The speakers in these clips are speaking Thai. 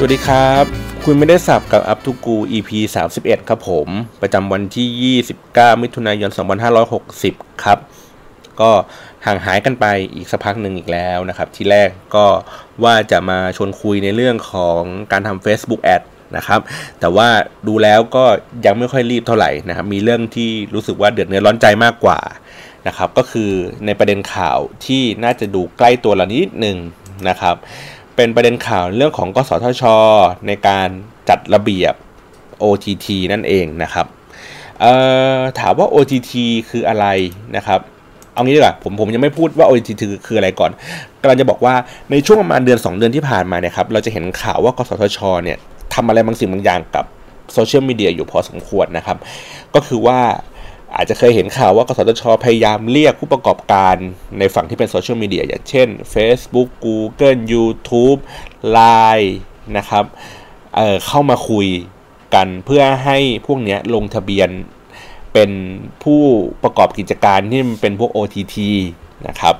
สวัสดีครับ คุณไม่ได้สับกับอัพทูกู EP 31 ครับผม ประจำวันที่ 29 มิถุนายน 2560 ครับ ก็ห่างหายกันไปอีกสักพักหนึ่งอีกแล้วนะครับ ที่แรกก็ว่าจะมาชวนคุยในเรื่องของการทำ Facebook Ad นะครับแต่ว่าดูแล้วก็ยังไม่ค่อยรีบเท่าไหร่นะครับ มีเรื่องที่รู้สึกว่าเดือดเนื้อร้อนใจมากกว่านะครับ ก็คือในประเด็นข่าวที่น่าจะดูใกล้ตัวเรานิดหนึ่งนะครับ เป็นประเด็นข่าวเรื่องของกสทช ในการจัดระเบียบ OTT นั่นเองนะครับถามว่า OTT คืออะไรนะครับเอางี้ดีกว่าผมผมยังไม่พูดว่า OTT คือคืออะไรก่อนกำลังจะบอกว่าในช่วงประมาณเดือน 2 เดือนที่ผ่านมาเนี่ยครับเราจะเห็นข่าวว่ากสทชเนี่ยทำอะไรบางสิ่งบางอย่างกับโซเชียลมีเดียอยู่พอสมควรนะครับ ก็คือว่า อาจจะเคยเห็นข่าวว่ากสทช พยายามเรียกผู้ประกอบการในฝั่งที่เป็นโซเชียลมีเดียอย่างเช่น Facebook Google YouTube Line นะครับเเข้ามาคุยกันเพื่อให้พวกนี้ลงทะเบียนเป็นผู้ประกอบกิจการที่มันเป็นพวก OTT นะครับ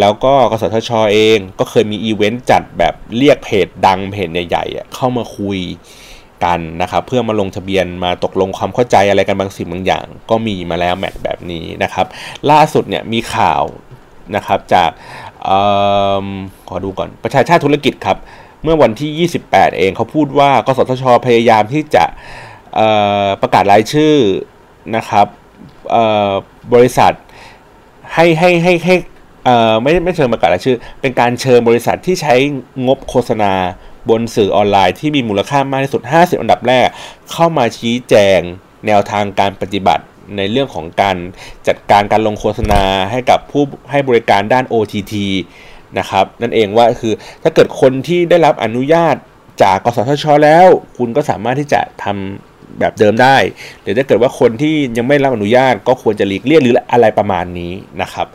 แล้วก็กสทชเองก็เคยมีอีเวนต์จัดแบบเรียกเพจดังเพจใหญ่ๆเข้ามาคุย กันนะครับเพื่อมาลงทะเบียนมาตกลงความเข้าใจอะไรกันบางสิ่งบางอย่าง ก็มีมาแล้วแมทแบบนี้นะครับ ล่าสุดเนี่ยมีข่าวนะครับจากออขอดูก่อนประชาชาติธุรกิจครับ เมื่อวันที่ 28 เองเขาพูดว่ากสทช พยายามที่จะประกาศรายชื่อนะครับบริษัทให้ให้ให้ให้ไม่ไม่เชิญประกาศรายชื่อ เป็นการเชิญบริษัทที่ใช้งบโฆษณา บนสื่อออนไลน์ที่มีมูลค่ามากที่สุด 50 อันดับแรก เข้ามาชี้แจงแนวทางการปฏิบัติในเรื่องของการจัดการการลงโฆษณาให้กับผู้ให้บริการด้าน OTT นะครับนั่นเองว่าคือถ้าเกิดคนที่ได้รับอนุญาตจากกสทช แล้ว คุณก็สามารถที่จะทำแบบเดิมได้ หรือถ้าเกิดว่าคนที่ยังไม่รับอนุญาตก็ควรจะหลีกเลี่ยงหรืออะไรประมาณนี้นะครับ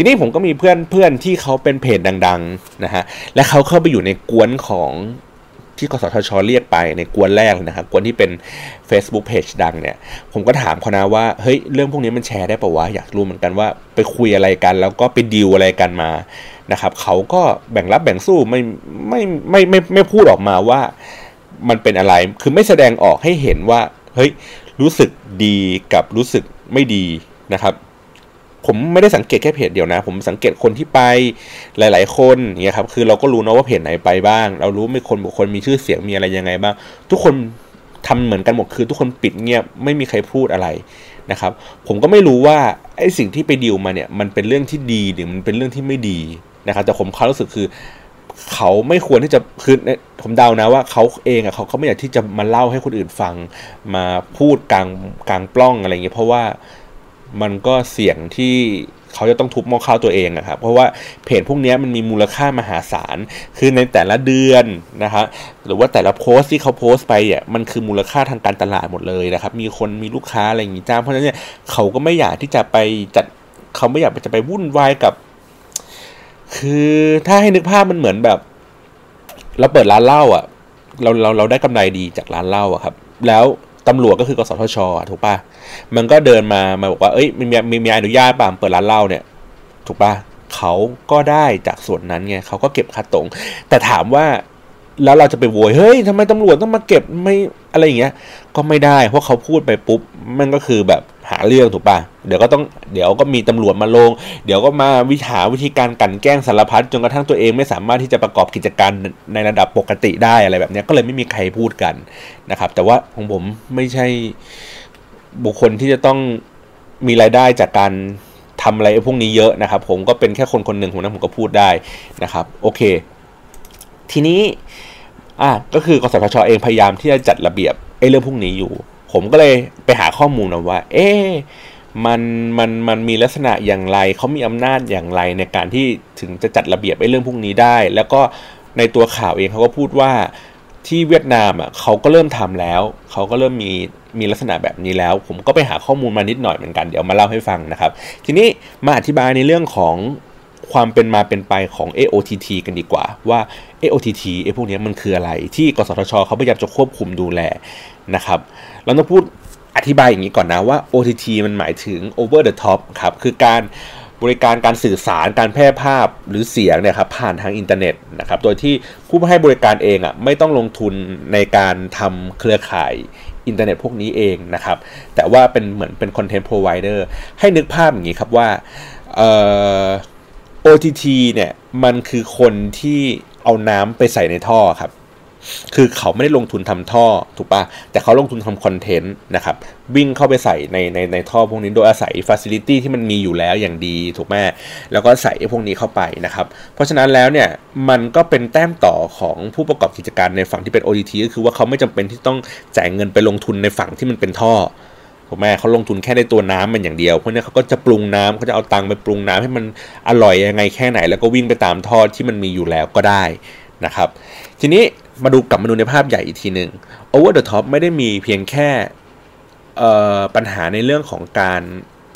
ทีนี้ผมก็มีเพื่อนเพื่อนที่เขาเป็นเพจดังๆนะฮะและเขาเข้าไปอยู่ในกวนของที่กสทช เรียกไปในกวนแรกนะครับกวนที่เป็น Facebook Page ดังเนี่ย ผมก็ถามเขานะว่า เฮ้ย เรื่องพวกนี้มันแชร์ได้ปะวะ อยากรู้เหมือนกันว่าไปคุยอะไรกัน แล้วก็ไปดีลอะไรกันมานะครับเขาก็แบ่งรับแบ่งสู้ไม่ไม่ไม่ไม่ไม่พูดออกมาว่ามันเป็นอะไร คือไม่แสดงออกให้เห็นว่า เฮ้ย รู้สึกดีกับรู้สึกไม่ดีนะครับ ผมไม่ได้สังเกตแค่เพจเดียวนะ ผมสังเกตคนที่ไปหลาย ๆ คนเนี่ยครับคือเราก็รู้นะว่าเพจไหนไปบ้าง เรารู้มีคนบุคคลมีชื่อเสียงมีอะไรยังไงบ้าง ทุกคนทำเหมือนกันหมดคือทุกคนปิดเงียบไม่มีใครพูดอะไรนะครับ ผมก็ไม่รู้ว่าไอ้สิ่งที่ไปดิวมาเนี่ยมันเป็นเรื่องที่ดีหรือมันเป็นเรื่องที่ไม่ดีนะครับ แต่ผมเขารู้สึกคือเขาไม่ควรที่จะคือผมเดานะว่าเขาเองอะเขาเขาไม่อยากที่จะมาเล่าให้คนอื่นฟังมาพูดกลางกลางปล้องอะไรเงี้ยเพราะว่า มันก็เสี่ยงที่เขาจะต้องทุบมอข้าวตัวเองอะครับ เพราะว่าเพจพวกนี้มันมีมูลค่ามหาศาล คือในแต่ละเดือนนะฮะหรือว่าแต่ละโพสต์ที่เขาโพสต์ไปอะมันคือมูลค่าทางการตลาดหมดเลยนะครับ มีคนมีลูกค้าอะไรอย่างงี้จ้าเพราะฉะนั้นเนี่ยเขาก็ไม่อยากที่จะไปจัดเขาไม่อยากจะไปวุ่นวายกับ คือถ้าให้นึกภาพมันเหมือนแบบ เราเปิดร้านเหล้าอะ เราเราเราได้กำไรดีจากร้านเหล้าอะครับ แล้ว ตำรวจก็คือกสทชถูกปะมันก็เดินมามาบอกว่าเอ้ยมีมีมีอนุญาตป่ะเปิดร้านเหล้าเนี่ย ถูกปะเขาก็ได้จากส่วนนั้นไงเขาก็เก็บค่าตรง แต่ถามว่าแล้วเราจะไปโวยเฮ้ยทำไมตำรวจต้องมาเก็บไม่อะไรอย่างเงี้ย ก็ไม่ได้เพราะเขาพูดไปปุ๊บมันก็คือแบบ หาเรื่องถูกปะเดี๋ยวก็ต้องเดี๋ยวก็มีตำรวจมาลง เดี๋ยวก็มาวิหาวิธีการกันแกล้งสารพัดจนกระทั่งตัวเองไม่สามารถที่จะประกอบกิจการในระดับปกติได้อะไรแบบนี้ก็เลยไม่มีใครพูดกันนะครับ แต่ว่าของผมไม่ใช่บุคคลที่จะต้องมีรายได้จากการทำอะไรพวกนี้เยอะนะครับ ผมก็เป็นแค่คนคนหนึ่งผมนั้นผมก็พูดได้นะครับ โอเค ทีนี้อะก็คือกสทชเองพยายามที่จะจัดระเบียบไอ้เรื่องพวกนี้อยู่ ผมก็เลยไปหาข้อมูลนะว่า เอ๊มันมันมันมีลักษณะอย่างไรเขามีอำนาจอย่างไรในการที่ถึงจะจัดระเบียบไอ้เรื่องพวกนี้ได้ แล้วก็ในตัวข่าวเองเขาก็พูดว่าที่เวียดนามอะเขาก็เริ่มทำแล้ว เขาก็เริ่มมีมีลักษณะแบบนี้แล้ว ผมก็ไปหาข้อมูลมานิดหน่อยเหมือนกันเดี๋ยวมาเล่าให้ฟังนะครับ ทีนี้มาอธิบายในเรื่องของความเป็นมาเป็นไปของ AOTT กันดีกว่าว่า AOTT ไอ้พวกนี้มันคืออะไรที่กสทชเขาพยายามจะควบคุมดูแล นะครับ เราต้องพูดอธิบายอย่างนี้ก่อนนะว่า OTT มันหมายถึง over the top ครับ คือการบริการการสื่อสารการแพร่ภาพหรือเสียงเนี่ยครับผ่านทางอินเทอร์เน็ตนะครับโดยที่ผู้ให้บริการเองอะไม่ต้องลงทุนในการทำเครือข่ายอินเทอร์เน็ตพวกนี้เองนะครับ แต่ว่าเป็นเหมือนเป็น content provider ให้นึกภาพอย่างนี้ครับว่าเอ่อ OTT เนี่ยมันคือคนที่เอาน้ำไปใส่ในท่อครับ คือเขาไม่ได้ลงทุนทำท่อถูกปะแต่เขาลงทุนทำ content นะครับวิ่งเข้าไปใส่ในในในท่อพวกนี้โดยอาศัยฟัซิลิตี้ที่มันมีอยู่แล้วอย่างดีถูกไหมแล้วก็ใส่พวกนี้เข้าไปนะครับ เพราะฉะนั้นแล้วเนี่ยมันก็เป็นแต้มต่อของผู้ประกอบกิจการในฝั่งที่เป็น OTT ก็คือว่าเขาไม่จำเป็นที่ต้องจ่ายเงินไปลงทุนในฝั่งที่มันเป็นท่อถูกไหมเขาลงทุนแค่ในตัวน้ำมันอย่างเดียว เพราะนี้เขาก็จะปรุงน้ำเขาจะเอาตังค์ไปปรุงน้ำให้มันอร่อยยังไงแค่ไหน แล้วก็วิ่งไปตามท่อที่มันมีอยู่แล้วก็ได้นะครับ ทีนี้ มาดูกลับมาดูในภาพใหญ่อีกทีหนึ่ง Over the Top ไม่ได้มีเพียงแค่ปัญหาในเรื่องของการ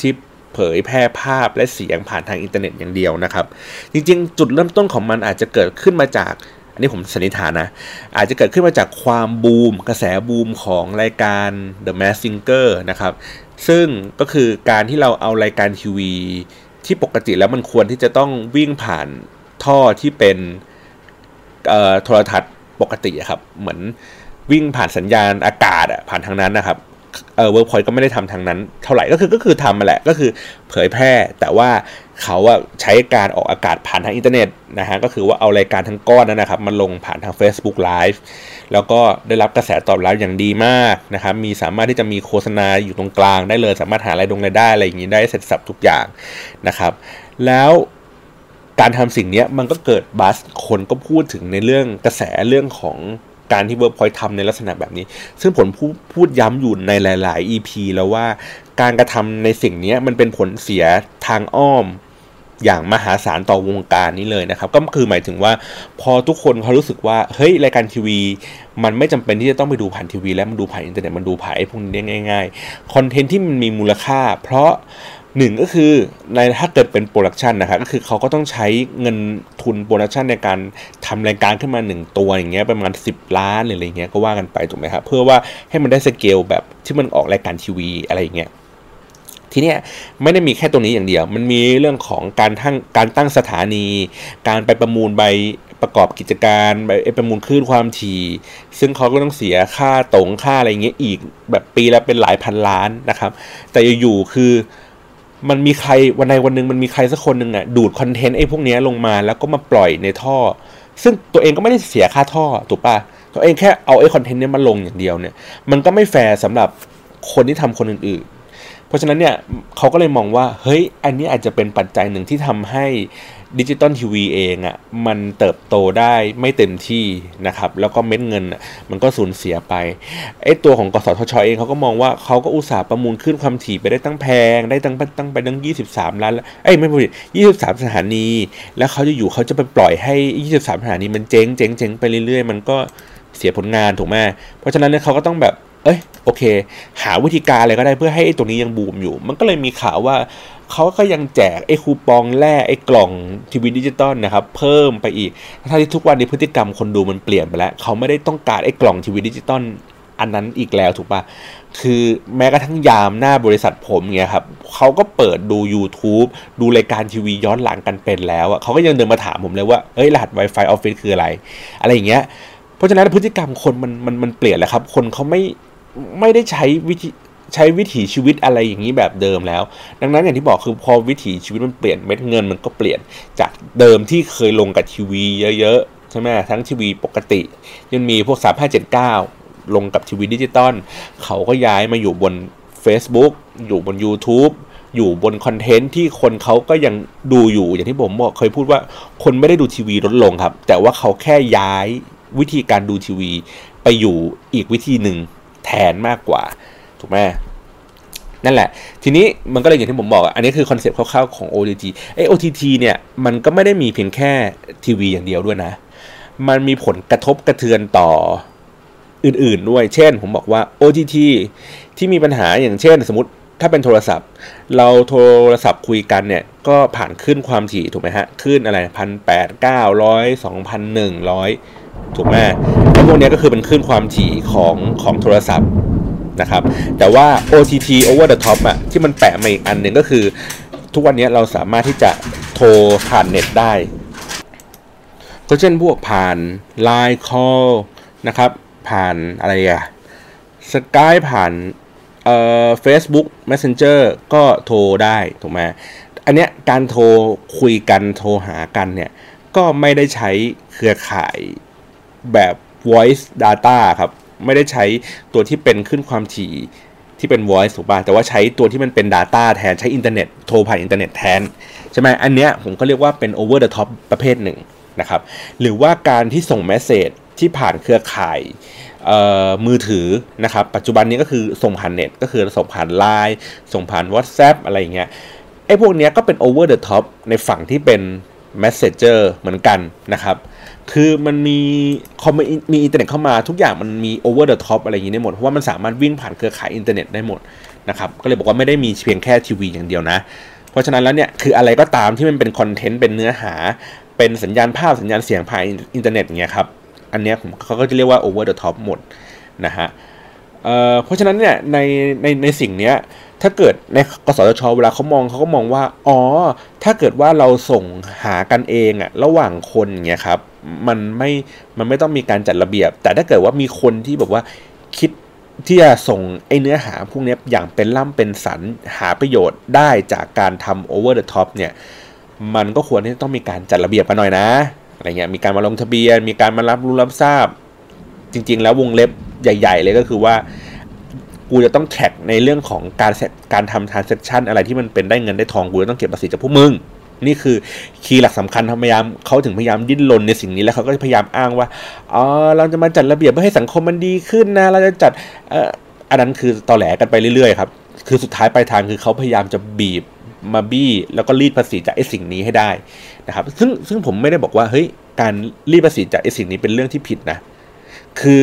ที่เผยแพร่ภาพและเสียงผ่านทางอินเทอร์เน็ตอย่างเดียวนะครับ จริงๆ จุดเริ่มต้นของมันอาจจะเกิดขึ้นมาจาก อันนี้ผมสันนิษฐานนะ อาจจะเกิดขึ้นมาจากความบูม กระแสบูมของรายการ The Mask Singer นะครับ ซึ่งก็คือการที่เราเอารายการทีวีที่ปกติแล้วมันควรที่จะต้องวิ่งผ่านท่อที่เป็นโทรทัศน์ ปกติครับ เหมือนวิ่งผ่านสัญญาณอากาศอะผ่านทางนั้นนะครับเออเวิร์กพอยต์ก็ไม่ได้ทำทางนั้นเท่าไหร่ก็คือก็คือทำมาแหละก็คือเผยแพร่ แต่ว่าเขาอะใช้การออกอากาศผ่านทางอินเทอร์เน็ตนะฮะก็คือว่าเอารายการทั้งก้อนนั้นนะครับมาลงผ่านทาง Facebook Live แล้วก็ได้รับกระแสตอบรับอย่างดีมากนะครับมีสามารถที่จะมีโฆษณาอยู่ตรงกลางได้เลย สามารถหารายดงรายได้อะไรอย่างนี้ได้เสร็จสับทุกอย่างนะครับ แล้ว การทำสิ่งนี้มันก็เกิด buzz คนก็พูดถึงในเรื่องกระแสเรื่องของการที่เวิร์กพอยทำในลักษณะแบบนี้ ซึ่งผมพูดพูดย้ำอยู่ในหลาย ๆ EP แล้วว่าการกระทำในสิ่งนี้มันเป็นผลเสียทางอ้อมอย่างมหาศาลต่อวงการนี้เลยนะครับ ก็คือหมายถึงว่าพอทุกคนเขารู้สึกว่า เฮ้ย รายการทีวี มันไม่จำเป็นที่จะต้องไปดูผ่านทีวี แล้วมันดูผ่านอินเทอร์เน็ตมันดูผ่านไอ้พวกนี้ได้ง่ายๆคอนเทนต์ที่มันมีมูลค่า เพราะ หนึ่งก็คือในถ้าเกิดเป็น production นะครับก็คือเขาก็ต้องใช้เงินทุน production ในการทำรายการขึ้นมา 1 ตัวอย่างเงี้ยประมาณ 10 ล้านหรืออะไรเงี้ยก็ว่ากันไปถูกไหมครับเพื่อว่าให้มันได้สเกลแบบที่มันออกรายการทีวีอะไรอย่างเงี้ยทีเนี้ยไม่ได้มีแค่ตรงนี้อย่างเดียว มันมีเรื่องของการทั้งการตั้งสถานี การไปประมูลใบประกอบกิจการไปประมูลคลื่นความถี่ ซึ่งเขาก็ต้องเสียค่าตรงค่าอะไรเงี้ยอีกแบบปีละเป็นหลายพันล้านนะครับ แต่อยู่ๆคือ มันมีใครวันใดวันหนึ่งมันมีใครสักคนหนึ่งอะดูดคอนเทนต์ไอ้พวกนี้ลงมาแล้วก็มาปล่อยในท่อ ซึ่งตัวเองก็ไม่ได้เสียค่าท่อถูกปะตัวเองแค่เอาไอ้คอนเทนต์นี้มาลงอย่างเดียวเนี่ย มันก็ไม่แฟร์สำหรับคนที่ทำคนอื่นๆ เพราะฉะนั้นเนี่ยเขาก็เลยมองว่าเฮ้ยอันนี้อาจจะเป็นปัจจัยหนึ่งที่ทำให้ ดิจิตอลทีวีเองอะ่ะมันเติบโตได้ไม่เต็มที่นะครับ แล้วก็เม็ดเงินมันก็สูญเสียไปไอ้ตัวของกสทชเองเขาก็มองว่าเขาก็อุตส่าห์ประมูลขึ้นความถี่ไปได้ตั้งแพง ได้ตั้งตั้งไปตั้ง 23 ล้านเอ้ยไม่ผิด23 สถานี แล้วเขาจะอยู่เขาจะไปปล่อยให้ 23 สถานีมันเจ๊งเจ๊งเจ๊งไปเรื่อยๆ มันก็เสียผลงานถูกไหมเพราะฉะนั้นเนี่ยเขาก็ต้องแบบเอ้ยโอเค หาวิธีการอะไรก็ได้เพื่อให้ตัวนี้ยังบูมอยู่ มันก็เลยมีข่าวว่า เขาก็ยังแจกไอ้คูปองแลกไอ้กล่องทีวีดิจิตอลนะครับเพิ่มไปอีกทั้งที่ทุกวันนี้พฤติกรรมคนดูมันเปลี่ยนไปแล้ว เขาไม่ได้ต้องการไอ้กล่องทีวีดิจิตอลอันนั้นอีกแล้วถูกปะคือแม้กระทั่งยามหน้าบริษัทผมเงี้ยครับเขาก็เปิดดู YouTube ดูรายการทีวีย้อนหลังกันเป็นแล้วอะเขาก็ยังเดินมาถามผมเลยว่าเอ้ยรหัส Wi-Fi ออฟฟิศคืออะไร อะไรอย่างเงี้ย เพราะฉะนั้นพฤติกรรมคนมันมันมันเปลี่ยนแล้วครับ คนเขาไม่ไม่ได้ใช้วิธี ใช้วิถีชีวิตอะไรอย่างนี้แบบเดิมแล้ว ดังนั้นอย่างที่บอกคือพอวิถีชีวิตมันเปลี่ยนเม็ดเงินมันก็เปลี่ยนจากเดิมที่เคยลงกับทีวีเยอะๆใช่ไหมทั้งทีวีปกติยังมีพวก 3579 ลงกับทีวีดิจิตอลเขาก็ย้ายมาอยู่บน Facebook อยู่บน YouTube อยู่บนคอนเทนต์ที่คนเขาก็ยังดูอยู่อย่างที่ผมบอกเคยพูดว่าคนไม่ได้ดูทีวีลดลงครับ แต่ว่าเขาแค่ย้ายวิธีการดูทีวี ไปอยู่อีกวิธีหนึ่งแทนมากกว่า ถูกไหมนั่นแหละ ทีนี้มันก็เลยอย่างที่ผมบอกอันนี้คือคอนเซปต์คร่าวๆของ OTT ไอ้ OTT เนี่ยมันก็ไม่ได้มีเพียงแค่ทีวีอย่างเดียวด้วยนะ มันมีผลกระทบกระเทือนต่ออื่นๆด้วย เช่น ผมบอกว่า OTT ที่มีปัญหาอย่างเช่น สมมติถ้าเป็นโทรศัพท์ เราโทรศัพท์คุยกันเนี่ย ก็ผ่านคลื่นความถี่ถูกไหมฮะคลื่นอะไรพันแปดเก้าร้อยสองพันหนึ่งร้อยถูกไหมไอ้พวกนี้ก็คือเป็นขึ้นความถี่ของของโทรศัพท์ นะครับแต่ว่า OTT over the top อะที่มันแปะมาอีกอันหนึ่งก็คือ ทุกวันนี้เราสามารถที่จะโทรผ่านเน็ตได้ ก็เช่นพวกผ่าน Line Call นะครับผ่านอะไรอะสกายผ่านเอ่อ Facebook Messenger ก็โทรได้ถูกไหมอันเนี้ยการโทรคุยกันโทรหากันเนี่ย ก็ไม่ได้ใช้เครือข่ายแบบ voice data ครับ ไม่ได้ใช้ตัวที่เป็นคลื่นความถี่ที่เป็น voice ถูกป่ะแต่ว่าใช้ตัวที่มันเป็น data แทนใช้อินเทอร์เน็ตโทรผ่านอินเทอร์เน็ตแทน ใช่ไหมอันเนี้ยผมก็เรียกว่าเป็น over the top ประเภทหนึ่งนะครับ หรือว่าการที่ส่ง message ที่ผ่านเครือข่ายมือถือนะครับ ปัจจุบันนี้ก็คือส่งผ่านเน็ต ก็คือส่งผ่าน Line ส่งผ่าน WhatsApp อะไรอย่างเงี้ยไอ้พวกเนี้ยก็เป็น over the top ในฝั่งที่เป็น messenger เหมือนกันนะครับ คือมันมีคอมมีอินเทอร์เน็ตเข้ามาทุกอย่างมันมี over the top อปอะไรอย่างนี้ได้หมด เพราะว่ามันสามารถวิ่งผ่านเครือข่ายอินเทอร์เน็ตได้หมดนะครับก็เลยบอกว่าไม่ได้มีเพียงแค่ทีวีอย่างเดียวนะ เพราะฉะนั้นแล้วเนี่ยคืออะไรก็ตามที่มันเป็นคอนเทนต์เป็นเนื้อหา เป็นสัญญาณภาพสัญญาณเสียงผ่านอินเทอร์เน็ตเงี้ยครับอันเนี้ยผมเขาก็จะเรียกว่า over the top หมดนะฮะเเพราะฉะนั้นเนี่ยในในในสิ่งเนี้ยถ้าเกิดในกสทชเวลาเขามองเขาก็มองว่าอ๋อถ้าเกิดว่าเราส่งหากันเองอะระหว่างคนเงี้ยครับ มันไม่มันไม่ต้องมีการจัดระเบียบ แต่ถ้าเกิดว่ามีคนที่แบบว่าคิดที่จะส่งไอ้เนื้อหาพวกนี้อย่างเป็นล่ำเป็นสันหาประโยชน์ได้จากการทำ over the top เนี่ย มันก็ควรที่ต้องมีการจัดระเบียบกันหน่อยนะอะไรเงี้ยมีการมาลงทะเบียน มีการมารับรู้รับทราบ จริง ๆ แล้ววงเล็บใหญ่ ๆ เลยก็คือว่า กูจะต้อง tax ในเรื่องของการการทำ transaction อะไรที่มันเป็นได้เงินได้ทองกูจะต้องเก็บภาษีจากพวกมึง นี่คือ key หลักสำคัญพยายามเขาถึงพยายามดิ้นรนในสิ่งนี้แล้วเขาก็พยายามอ้างว่าอ๋อเราจะมาจัดระเบียบเพื่อให้สังคมมันดีขึ้นนะ เราจะจัดเอ่ออันนั้นคือตอแหลกันไปเรื่อยๆครับคือสุดท้ายปลายทางคือเขาพยายามจะบีบมาบี้ แล้วก็รีดภาษีจากไอ้สิ่งนี้ให้ได้นะครับ ซึ่งซึ่งผมไม่ได้บอกว่าเฮ้ยการรีดภาษีจากไอ้สิ่งนี้เป็นเรื่องที่ผิดนะ คือ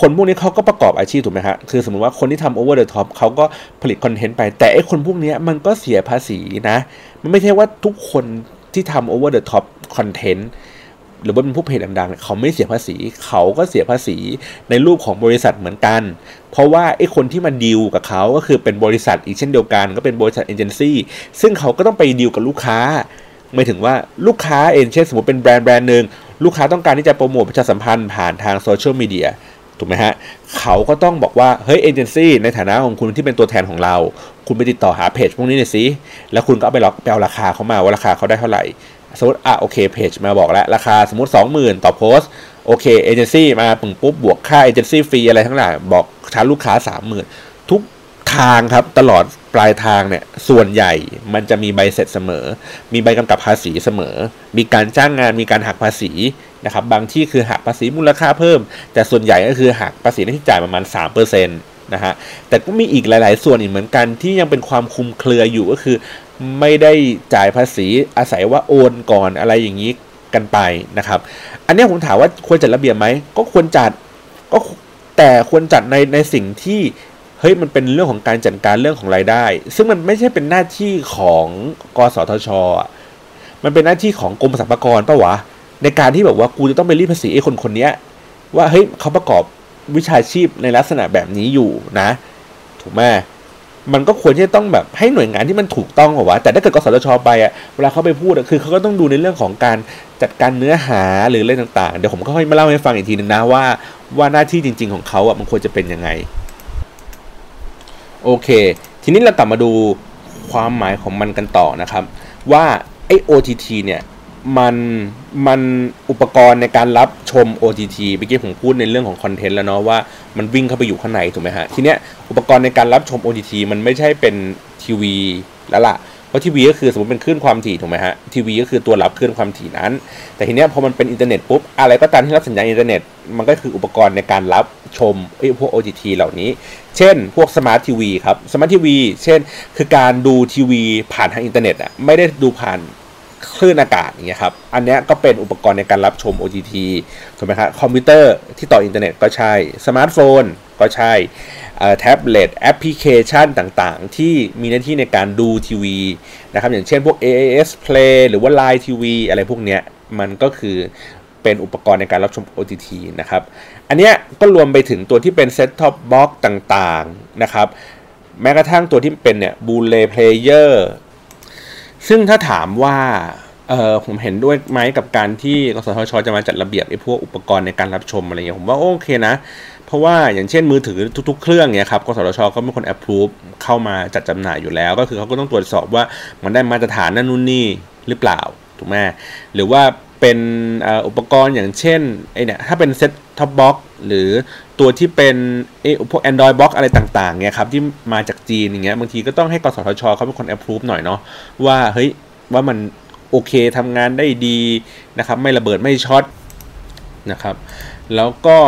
คนพวกนี้เขาก็ประกอบอาชีพถูกไหมฮะคือสมมติว่าคนที่ทำ over the top เขาก็ผลิตคอนเทนต์ไป แต่ไอ้คนพวกนี้มันก็เสียภาษีนะ มันไม่ใช่ว่าทุกคนที่ทำ over the top คอนเทนต์หรือว่าเป็นผู้เพจดังๆ เขาไม่เสียภาษี เขาก็เสียภาษีในรูปของบริษัทเหมือนกัน เพราะว่าไอ้คนที่มาดีลกับเขาก็คือเป็นบริษัทอีกเช่นเดียวกัน ก็เป็นบริษัทเอเจนซี่ซึ่งเขาก็ต้องไปดีลกับลูกค้าหมายถึงว่าลูกค้าเองเช่นสมมติเป็นแบรนด์แบรนด์หนึ่งลูกค้าต้องการที่จะโปรโมทประชาสัมพันธ์ผ่านทางโซเชียลมีเดียถูกไหมฮะ เขาก็ต้องบอกว่า เฮ้ยเอเจนซี่ในฐานะของคุณที่เป็นตัวแทนของเรา คุณไปติดต่อหาเพจพวกนี้หน่อยสิแล้วคุณก็เอาไปล็อกไปเอาราคาเขามาว่าราคาเขาได้เท่าไหร่สมมติอะโอเคเพจมาบอกแล้ว ราคาสมมติ 20,000 ต่อโพสโอเคเอเจนซี่มาปึงปุ๊บบวกค่าเอเจนซี่ฟรีอะไรทั้งหลายบอกชาร์จลูกค้า 30,000 ทุกทางครับตลอดปลายทางเนี่ยส่วนใหญ่มันจะมีใบเสร็จเสมอ มีใบกำกับภาษีเสมอ มีการจ้างงานมีการหักภาษีนะครับบางที่คือหักภาษีมูลค่าเพิ่ม แต่ส่วนใหญ่ก็คือหักภาษีที่จ่ายประมาณ 3% นะฮะแต่ก็มีอีกหลาย ๆ ส่วนอีกเหมือนกันที่ยังเป็นความคุมเครืออยู่ก็คือ ไม่ได้จ่ายภาษีอาศัยว่าโอนก่อนอะไรอย่างนี้กันไปนะครับ อันนี้ผมถามว่าควรจัดระเบียบไหมก็ควรจัดก็แต่ควรจัดในในสิ่งที่เฮ้ยมันเป็นเรื่องของการจัดการเรื่องของรายได้ ซึ่งมันไม่ใช่เป็นหน้าที่ของกสทช มันเป็นหน้าที่ของกรมสรรพากรปะวะในการที่แบบว่ากูจะต้องไปรีดภาษีไอ้คนคนนี้ว่าเฮ้ยเขาประกอบ วิชาชีพในลักษณะแบบนี้อยู่นะ ถูกไหมมันก็ควรที่จะต้องแบบให้หน่วยงานที่มันถูกต้องเหรอวะแต่ถ้าเกิดกสทชไปอะเวลาเขาไปพูดคือเขาก็ต้องดูในเรื่องของการจัดการเนื้อหาหรืออะไรต่างๆ เดี๋ยวผมก็ค่อยมาเล่าให้ฟังอีกทีนึงนะว่าว่าหน้าที่จริง ๆของเขาอะมันควรจะเป็นยังไง โอเค ทีนี้เรากลับมาดูความหมายของมันกันต่อนะครับ ว่าไอ้ OTT เนี่ยมันมัน ปกรณ์ในการรับชม OTT เมื่อกี้ผมพูดในเรื่องของคอนเทนต์แล้วเนาะว่ามันวิ่งเข้าไปอยู่ข้างในถูกไหมฮะ ทีเนี้ยอุปกรณ์ในการรับชม OTT มันไม่ใช่เป็นทีวีแล้วล่ะเพราะทีวีก็คือสมมติเป็นคลื่นความถี่ถูกไหมฮะทีวีก็คือตัวรับคลื่นความถี่นั้น แต่ทีเนี้ยพอมันเป็นอินเทอร์เน็ตปุ๊บอะไรก็ตามที่รับสัญญาณอินเทอร์เน็ตมันก็คืออุปกรณ์ในการรับชมไอ้พวก OTT เหล่านี้ เช่น พวกสมาร์ททีวีครับสมาร์ททีวีเช่น คือการดูทีวีผ่านทางอินเทอร์เน็ตอะไม่ได้ดูผ่าน คลื่นอากาศอย่างเงี้ยครับ อันนี้ก็เป็นอุปกรณ์ในการรับชม OTT ถูกไหมครับคอมพิวเตอร์ที่ต่ออินเทอร์เน็ตก็ใช่ สมาร์ทโฟนก็ใช่แท็บเล็ตแอปพลิเคชันต่างๆ ที่มีหน้าที่ในการดูทีวีนะครับอย่างเช่นพวก AIS Play หรือว่า Line TV อะไรพวกเนี้ยมันก็คือเป็นอุปกรณ์ในการรับชม OTT นะครับ อันเนี้ยก็รวมไปถึงตัวที่เป็น Set Top Box ต่างๆนะครับ แม้กระทั่งตัวที่เป็นเนี่ย Blu-ray Player ซึ่งถ้าถามว่าเออผมเห็นด้วยไหมกับการที่กสทชจะมาจัดระเบียบไอ้พวกอุปกรณ์ในการรับชมอะไรเงี้ยผมว่าโอเคนะ เพราะว่าอย่างเช่นมือถือทุกๆเครื่องเนี่ยครับกสทชก็เป็นคน approve เข้ามาจัดจำหน่ายอยู่แล้ว ก็คือเขาก็ต้องตรวจสอบว่ามันได้มาตรฐานนั่นนู่นนี่หรือเปล่าถูกไหมหรือว่า เป็นอุปกรณ์อย่างเช่นไอ้เนี่ยถ้าเป็น set top box หรือตัวที่เป็นไอ้พวก Android Box อะไรต่างๆเนี่ยครับที่มาจากจีนอย่างเงี้ยบางทีก็ต้องให้กสทชเขาเป็นคน approve หน่อยเนาะว่าเฮ้ยว่ามันโอเคทำงานได้ดีนะครับไม่ระเบิดไม่ช็อตนะครับแล้วก็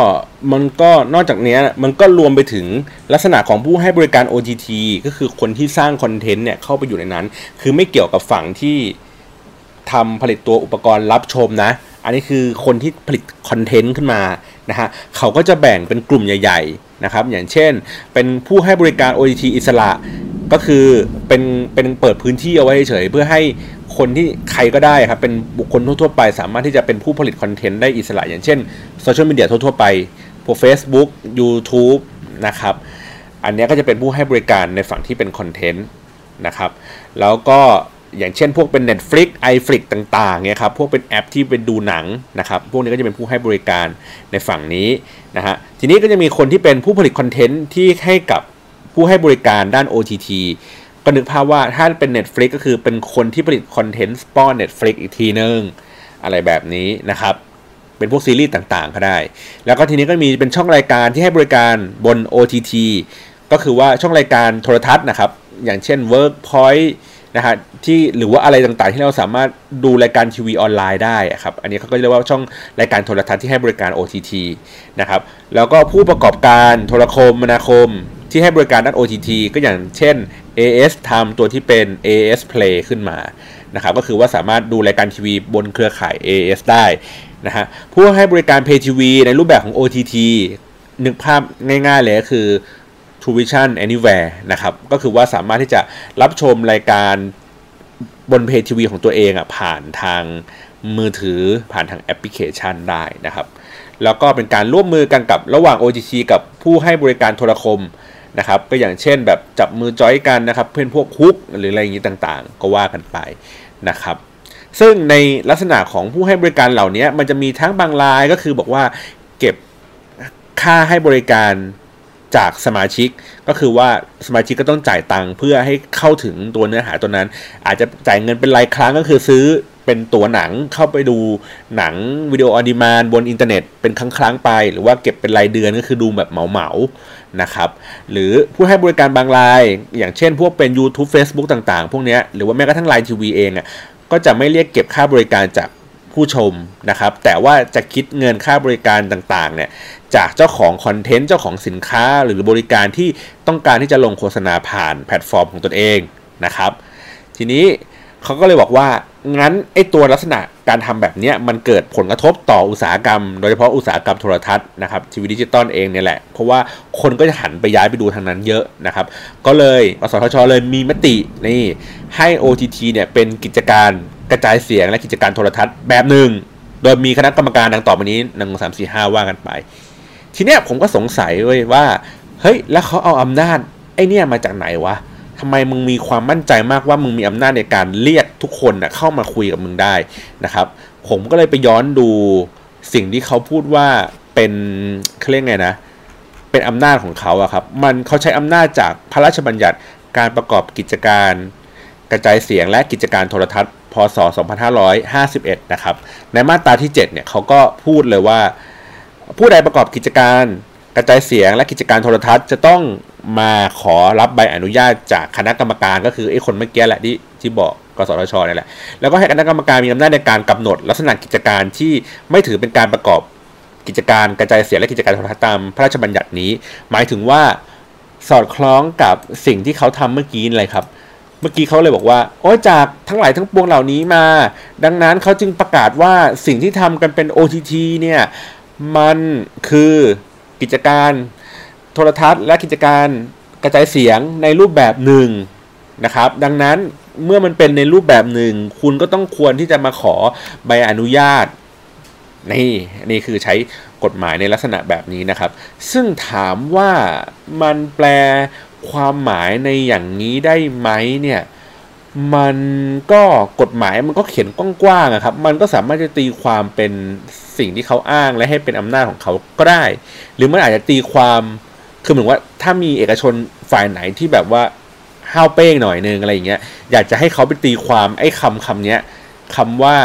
มันก็นอกจากนี้มันก็รวมไปถึงลักษณะของผู้ให้บริการ OTT ก็คือคนที่สร้างคอนเทนต์เนี่ยเข้าไปอยู่ในนั้น คือไม่เกี่ยวกับฝั่งที่ ทำผลิตตัวอุปกรณ์รับชมนะ อันนี้คือคนที่ผลิตคอนเทนต์ขึ้นมานะฮะเขาก็จะแบ่งเป็นกลุ่มใหญ่ ๆนะครับ อย่างเช่น เป็นผู้ให้บริการ OTT อิสระ ก็คือเป็นเป็นเปิดพื้นที่เอาไว้เฉยเพื่อให้คนที่ใครก็ได้ครับเป็นบุคคลทั่วๆไป สามารถที่จะเป็นผู้ผลิตคอนเทนต์ได้อิสระ อย่างเช่นโซเชียลมีเดียทั่วๆไปพวก Facebook YouTube นะครับอันนี้ก็จะเป็นผู้ให้บริการในฝั่งที่เป็นคอนเทนต์นะครับ แล้วก็ อย่างเช่นพวกเป็น Netflix iFlix ต่างๆเนี่ยครับพวกเป็นแอปที่เป็นดูหนังนะครับพวกนี้ก็จะเป็นผู้ให้บริการในฝั่งนี้นะฮะทีนี้ก็จะมีคนที่เป็นผู้ผลิตคอนเทนต์ที่ให้กับผู้ให้บริการด้าน OTT ก็นึกภาพว่าถ้าเป็น Netflix ก็คือเป็นคนที่ผลิตคอนเทนต์ป้อน Netflix อีกทีนึงอะไรแบบนี้นะครับเป็นพวกซีรีส์ต่างๆ ก็ได้ แล้วก็ทีนี้ก็มีเป็นช่องรายการที่ให้บริการบน OTT ก็คือว่าช่องรายการโทรทัศน์นะครับ อย่างเช่น Workpoint นะฮะที่หรือว่าอะไรต่างๆ ที่เราสามารถดูรายการทีวีออนไลน์ได้ครับอันนี้เขาก็เรียกว่าช่องรายการโทรทัศน์ที่ให้บริการ OTT นะครับแล้วก็ผู้ประกอบการโทรคมนาคมที่ให้บริการด้าน OTT ก็อย่างเช่น AS ทำตัวที่เป็น AS Play ขึ้นมานะครับก็คือว่าสามารถดูรายการทีวีบนเครือข่าย AS ได้นะฮะผู้ให้บริการ Pay TV ในรูปแบบของ OTT นึกภาพง่ายๆเลยก็คือ True Vision Anywhere นะครับก็คือว่าสามารถที่จะรับชมรายการบนเพจทีวีของตัวเองอะผ่านทางมือถือผ่านทางแอปพลิเคชันได้นะครับ แล้วก็เป็นการร่วมมือกันกับระหว่าง OTT กับผู้ให้บริการโทรคมนะครับก็อย่างเช่นแบบจับมือจอยกันนะครับ เพื่อนพวกคุกหรืออะไรอย่างนี้ต่างๆ ก็ว่ากันไปนะครับ ซึ่งในลักษณะของผู้ให้บริการเหล่านี้มันจะมีทั้งบางรายก็คือบอกว่าเก็บค่าให้บริการ จากสมาชิกก็คือว่าสมาชิกก็ต้องจ่ายตังค์เพื่อให้เข้าถึงตัวเนื้อหาตัวนั้น อาจจะจ่ายเงินเป็นรายครั้งก็คือซื้อเป็นตัวหนังเข้าไปดูหนัง video on demand บนอินเทอร์เน็ตเป็นครั้งครั้งไป หรือว่าเก็บเป็นรายเดือนก็คือดูแบบเหมาๆนะครับ หรือผู้ให้บริการบางราย อย่างเช่น พวกเป็น YouTube Facebook ต่างๆ พวกนี้หรือว่าแม้กระทั่ง LINE TV เองอะก็จะไม่เรียกเก็บค่าบริการจากผู้ชมนะครับ แต่ว่าจะคิดเงินค่าบริการต่างๆเนี่ย จากเจ้าของคอนเทนต์เจ้าของสินค้าหรือบริการที่ต้องการที่จะลงโฆษณาผ่านแพลตฟอร์มของตนเองนะครับ ทีนี้เขาก็เลยบอกว่างั้นไอ้ตัวลักษณะการทำแบบนี้มันเกิดผลกระทบต่ออุตสาหกรรม โดยเฉพาะอุตสาหกรรมโทรทัศน์นะครับทีวีดิจิตอลเองเนี่ยแหละ เพราะว่าคนก็จะหันไปย้ายไปดูทางนั้นเยอะนะครับ ก็เลยกสทชเลยมีมตินี่ให้ OTT เนี่ยเป็นกิจการกระจายเสียงและกิจการโทรทัศน์แบบหนึ่ง โดยมีคณะกรรมการดังต่อไปนี้หนึ่งสามสี่ห้าว่ากันไป ทีเนี้ยผมก็สงสัยเว้ยว่าเฮ้ยแล้วเขาเอาอำนาจไอ้เนี่ยมาจากไหนวะทำไมมึงมีความมั่นใจมากว่ามึงมีอำนาจในการเรียกทุกคนนะเข้ามาคุยกับมึงได้นะครับ ผมก็เลยไปย้อนดูสิ่งที่เขาพูดว่าเป็นเขาเรียกไงนะ เป็นอำนาจของเขาอะครับมันเขาใช้อำนาจจากพระราชบัญญัติการประกอบกิจการ กระจายเสียงและกิจการโทรทัศน์พศ 2551 นะครับ ในมาตราที่ 7 เนี่ยเขาก็พูดเลยว่า ผู้ใดประกอบกิจการกระจายเสียงและกิจการโทรทัศน์จะต้องมาขอรับใบอนุญาตจากคณะกรรมการก็คือไอ้คนเมื่อกี้แหละที่ที่บอกกสทชนี่แหละแล้วก็ให้คณะกรรมการมีอำนาจในการกำหนด ลักษณะกิจการที่ไม่ถือเป็นการประกอบกิจการกระจายเสียงและกิจการโทรทัศน์ตามพระราชบัญญัตินี้ หมายถึงว่าสอดคล้องกับสิ่งที่เขาทำเมื่อกี้เลยครับ เมื่อกี้เขาเลยบอกว่า โอ้จากทั้งหลายทั้งปวงเหล่านี้มา ดังนั้นเขาจึงประกาศว่าสิ่งที่ทำกันเป็น OTT เนี่ย มันคือกิจการโทรทัศน์และกิจการกระจายเสียงในรูปแบบหนึ่งนะครับ ดังนั้นเมื่อมันเป็นในรูปแบบหนึ่ง คุณก็ต้องควรที่จะมาขอใบอนุญาตนี่นี่คือใช้กฎหมายในลักษณะแบบนี้นะครับ ซึ่งถามว่ามันแปลความหมายในอย่างนี้ได้ไหมเนี่ย มันก็กฎหมายมันก็เขียนกว้างๆครับ มันก็สามารถจะตีความเป็นสิ่งที่เขาอ้างและให้เป็นอำนาจของเขาก็ได้ หรือมันอาจจะตีความคือเหมือนว่าถ้ามีเอกชนฝ่ายไหนที่แบบว่าห้าวเป้งหน่อยนึงอะไรอย่างเงี้ยอยากจะให้เขาไปตีความไอ้คำคำเนี้ยคำว่า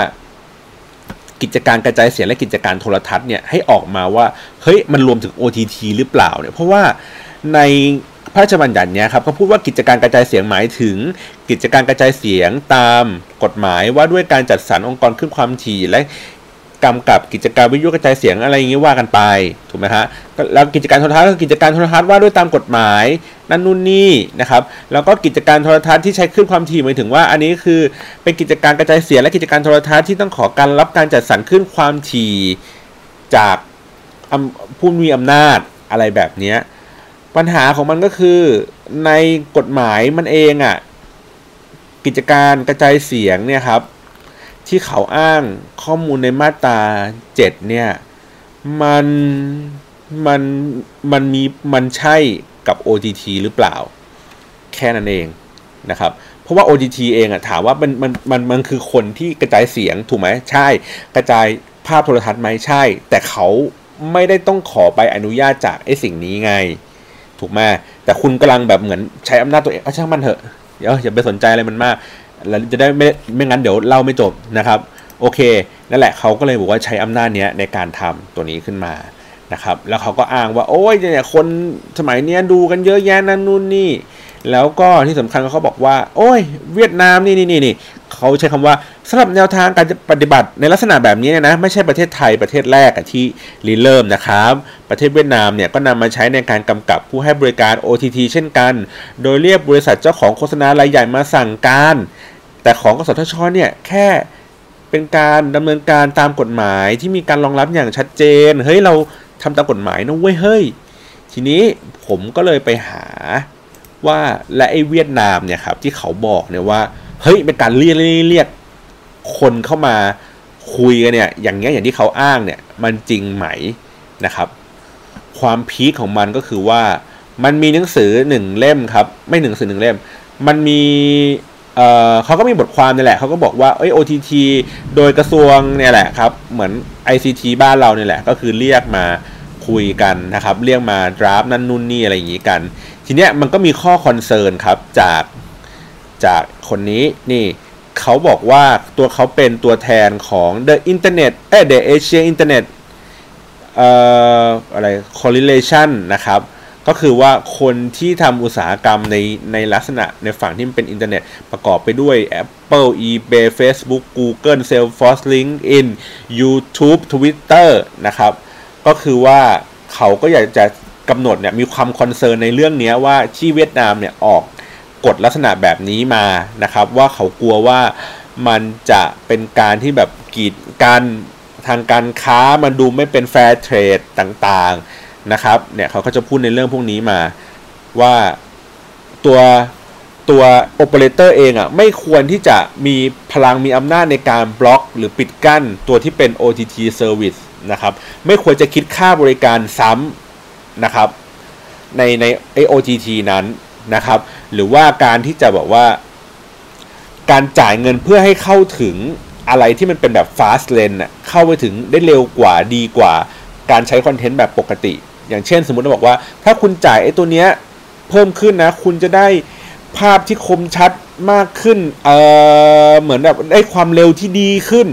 กิจการกระจายเสียงและกิจการโทรทัศน์เนี่ยให้ออกมาว่าเฮ้ยมันรวมถึง OTT หรือเปล่าเนี่ยเพราะว่าใน พระราชบัญญัติเนี่ยครับเขาพูดว่ากิจการกระจายเสียงหมายถึง กิจการกระจายเสียงตามกฎหมายว่าด้วยการจัดสรรองค์กรขึ้นความถี่และกำกับกิจการวิทยุกระจายเสียงอะไรอย่างนี้ว่ากันไปถูกไหมฮะแล้วกิจการโทรทัศน์ก็กิจการโทรทัศน์ว่าด้วยตามกฎหมายนั่นนู่นนี่นะครับแล้วก็กิจการโทรทัศน์ที่ใช้ขึ้นความถี่หมายถึงว่า อันนี้คือเป็นกิจการกระจายเสียงและกิจการโทรทัศน์ที่ต้องขอการรับการจัดสรรขึ้นความถี่จากผู้มีอำนาจอะไรแบบนี้ ปัญหาของมันก็คือในกฎหมายมันเองอะ่ะ กิจการกระจายเสียงเนี่ยครับ ที่เขาอ้างข้อมูลในมาตรา7เนี่ยมันมันมันมีมันใช่กับ OTT หรือเปล่า แค่นั้นเองนะครับ เพราะว่า OTT เองอะถามว่ามันมันมันมันคือคนที่กระจายเสียงถูกไหมใช่ กระจายภาพโทรทัศน์ไหมใช่ แต่เขาไม่ได้ต้องขอใบอนุญาตจากไอ้สิ่งนี้ไง ถูกไหมแต่คุณกำลังแบบเหมือนใช้อำนาจตัวเองเอาช่างมันเถอะเดี๋ยวอย่าไปสนใจอะไรมันมากแล้วจะได้ไม่ไม่งั้นเดี๋ยวเล่าไม่จบนะครับโอเคนั่นแหละเขาก็เลยบอกว่าใช้อำนาจเนี้ยในการทำตัวนี้ขึ้นมานะครับแล้วเขาก็อ้างว่าโอ้ยเนี่ยคนสมัยเนี้ยดูกันเยอะแยะนั่นนู่นนี่ แล้วก็ที่สำคัญเขาบอกว่า โอ้ย เวียดนามนี่นี่นี่เขาใช้คำว่าสำหรับแนวทางการปฏิบัติในลักษณะแบบนี้นะไม่ใช่ประเทศไทยประเทศแรกที่รีเริ่มนะครับ ประเทศเวียดนามเนี่ยก็นำมาใช้ในการกำกับผู้ให้บริการ OTT เช่นกัน โดยเรียกบริษัทเจ้าของโฆษณารายใหญ่มาสั่งการ แต่ของกสทชเนี่ยแค่เป็นการดำเนินการตามกฎหมายที่มีการรองรับอย่างชัดเจน เฮ้ยเราทำตามกฎหมายนะเว้ยเฮ้ย ทีนี้ผมก็เลยไปหา ว่าและไอ้เวียดนามเนี่ยครับที่เขาบอกเนี่ยว่าเฮ้ยเป็นการเรียกเรียกคนเข้ามาคุยกันเนี่ยอย่างเงี้ยอย่างที่เขาอ้างเนี่ยมันจริงไหมนะครับ ความพีคของมันก็คือว่ามันมีหนังสือหนึ่งเล่มครับ ไม่หนึ่งสือหนึ่งเล่ม มันมีเอ่อเขาก็มีบทความนี่แหละเขาก็บอกว่าเอ้ย OTT โดยกระทรวงเนี่ยแหละครับ เหมือน ICT บ้านเราเนี่ยแหละ ก็คือเรียกมาคุยกันนะครับ เรียกมาดราฟนั่นนู่นนี่อะไรอย่างงี้กัน ทีเนี้ยมันก็มีข้อคอนเซิร์นครับจากจากคนนี้นี่เขาบอกว่าตัวเขาเป็นตัวแทนของ The Internet เอ้ย The Asia Internet เอ่ออะไร correlation นะครับ ก็คือว่าคนที่ทำอุตสาหกรรมในในลักษณะในฝั่งที่มันเป็นอินเทอร์เน็ตประกอบไปด้วย Apple, eBay, Facebook, Google, Salesforce, LinkedIn, YouTube, Twitter นะครับ ก็คือว่าเขาก็อยากจะ กำหนดเนี่ยมีความ concern ในเรื่องนี้ว่าที่เวียดนามเนี่ยออกกฎลักษณะแบบนี้มานะครับ ว่าเขากลัวว่ามันจะเป็นการที่แบบกีดกันทางการค้ามันดูไม่เป็น fair trade ต่างๆนะครับเนี่ยเขาก็จะพูดในเรื่องพวกนี้มาว่าตัวตัวโอเปอเรเตอร์เองอะ่ะไม่ควรที่จะมีพลังมีอำนาจในการบล็อก หรือปิดกั้นตัวที่เป็น OTT Service นะครับ ไม่ควรจะคิดค่าบริการซ้ำ นะครับในใน OTT นั้นนะครับ หรือว่าการที่จะบอกว่า การจ่ายเงินเพื่อให้เข้าถึงอะไรที่มันเป็นแบบ fast lane เข้าไปถึงได้เร็วกว่าดีกว่า การใช้คอนเทนต์แบบปกติ อย่างเช่นสมมติเราบอกว่า ถ้าคุณจ่ายไอ้ตัวเนี้ยเพิ่มขึ้นนะ คุณจะได้ภาพที่คมชัดมากขึ้นเออเหมือนแบบได้ความเร็วที่ดีขึ้น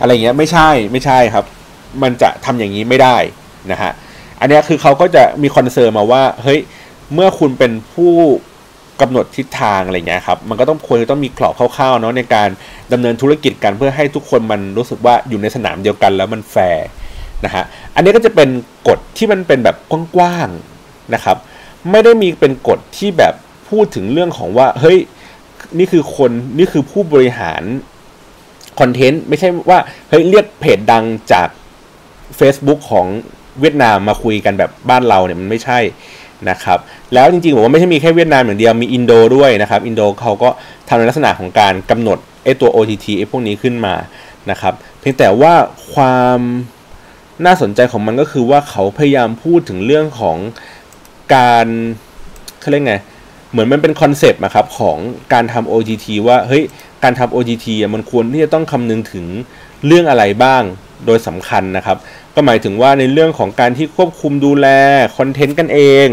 อะไรเงี้ยไม่ใช่ไม่ใช่ครับ มันจะทำอย่างนี้ไม่ได้นะฮะ อันนี้คือเขาก็จะมี concern มาว่า เฮ้ย เมื่อคุณเป็นผู้กำหนดทิศทางอะไรเงี้ยครับ มันก็ต้องควรจะต้องมีกรอบคร่าวๆเนาะในการดำเนินธุรกิจกันเพื่อให้ทุกคนมันรู้สึกว่าอยู่ในสนามเดียวกันแล้วมันแฟร์นะฮะ อันนี้ก็จะเป็นกฎที่มันเป็นแบบกว้างๆนะครับ ไม่ได้มีเป็นกฎที่แบบพูดถึงเรื่องของว่า เฮ้ย นี่คือคนนี่คือผู้บริหารคอนเทนต์ไม่ใช่ว่าเฮ้ยเรียกเพจดังจาก Facebook ของ เวียดนามมาคุยกันแบบบ้านเราเนี่ยมันไม่ใช่นะครับแล้วจริงๆผมว่าไม่ใช่มีแค่เวียดนามอย่างเดียวมีอินโดด้วยนะครับอินโดเขาก็ทำในลักษณะของการกำหนดไอ้ตัว OTT ไอ้พวกนี้ขึ้นมานะครับเพียงแต่ว่าความน่าสนใจของมันก็คือว่าเขาพยายามพูดถึงเรื่องของการเขาเรียกไงเหมือนมันเป็นคอนเซปต์นะครับของการทำ OTT ว่าเฮ้ยการทำ OTT มันควรที่จะต้องคำนึงถึงเรื่องอะไรบ้างโดยสำคัญนะครับ ก็หมายถึงว่าในเรื่องของการที่ควบคุมดูแลคอนเทนต์กันเอง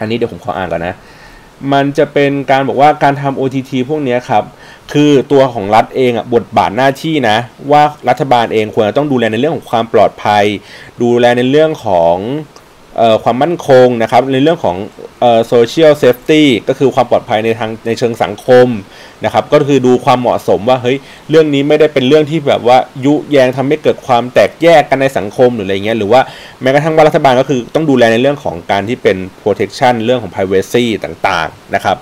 อันนี้เดี๋ยวผมขออ่านก่อนนะ มันจะเป็นการบอกว่าการทำ OTT พวกนี้ครับ คือตัวของรัฐเองอะบทบาทหน้าที่นะ ว่ารัฐบาลเองควรจะต้องดูแลในเรื่องของความปลอดภัย ดูแลในเรื่องของ ความมั่นคงนะครับในเรื่องของ social safety ก็คือความปลอดภัยในทางในเชิงสังคมนะครับก็คือดูความเหมาะสมว่าเฮ้ยเรื่องนี้ไม่ได้เป็นเรื่องที่แบบว่ายุแยงทำให้เกิดความแตกแยกกันในสังคมหรืออะไรเงี้ยหรือว่าแม้กระทั่งว่ารัฐบาลก็คือต้องดูแลในเรื่องของการที่เป็น protection เรื่องของ privacy ต่างๆนะครับ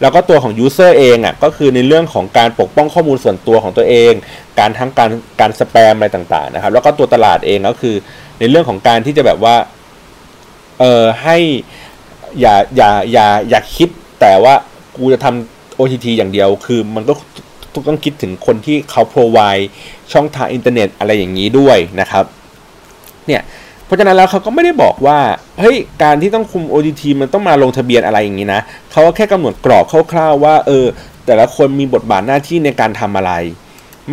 แล้วก็ตัวของ user เองอะก็คือในเรื่องของการปกป้องข้อมูลส่วนตัวของตัวเอง การทั้งการการสแปมอะไรต่างๆนะครับแล้วก็ตัวตลาดเองก็คือในเรื่องของการที่จะแบบว่า เออให้อย่าอย่าอย่าอย่าคิดแต่ว่ากูจะทำ OTT อย่างเดียว คือมันก็ต้องคิดถึงคนที่เขา provide ช่องทางอินเทอร์เน็ตอะไรอย่างนี้ด้วยนะครับ เนี่ย เพราะฉะนั้นแล้วเขาก็ไม่ได้บอกว่า เฮ้ย การที่ต้องคุม OTT มันต้องมาลงทะเบียนอะไรอย่างนี้นะ เขาก็แค่กำหนดกรอบคร่าวๆว่า เออ แต่ละคนมีบทบาทหน้าที่ในการทำอะไร